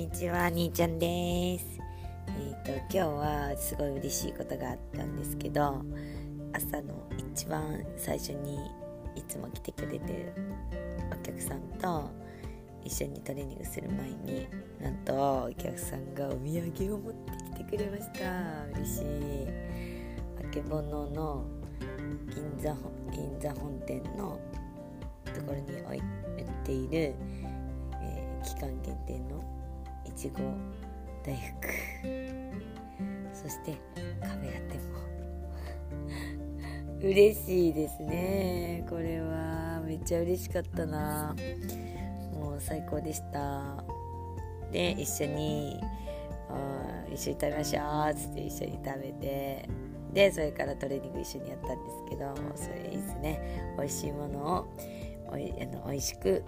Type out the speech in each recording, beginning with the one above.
にちは、兄ちゃんです。えっ、ー、と今日はすごい嬉しいことがあったんですけど、朝の一番最初にいつも来てくれてるお客さんと一緒にトレーニングする前になんとお客さんがお土産を持ってきてくれました嬉しいあけぼのの銀座銀座本店のところに置いている、え、期間限定のいちご大福。そしてカフェラテも。嬉しいですね。これは。めっちゃ嬉しかったな。もう最高でした。で一緒に一緒に食べましょうっつって一緒に食べて。でそれからトレーニング一緒にやったんですけどそれいいですね。美味しいものをおいあの美味しく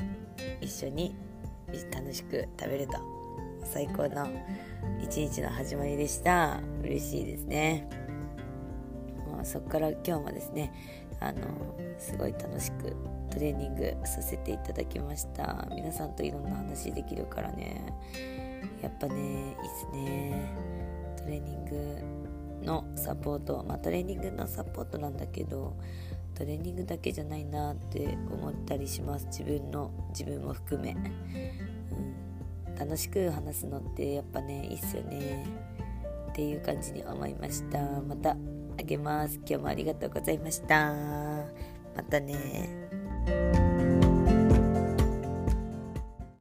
一緒に楽しく食べると最高の一日の始まりでした。嬉しいですね。まあ、そこから今日もですねあのすごい楽しくトレーニングさせていただきました。皆さんといろんな話できるからね。やっぱねいいですね。トレーニングのサポート。まあトレーニングのサポートなんだけどトレーニングだけじゃないなって思ったりします。自分の自分も含め、楽しく話すのってやっぱねいいっすよね。っていう感じに思いました。またあげます。今日もありがとうございました。またね。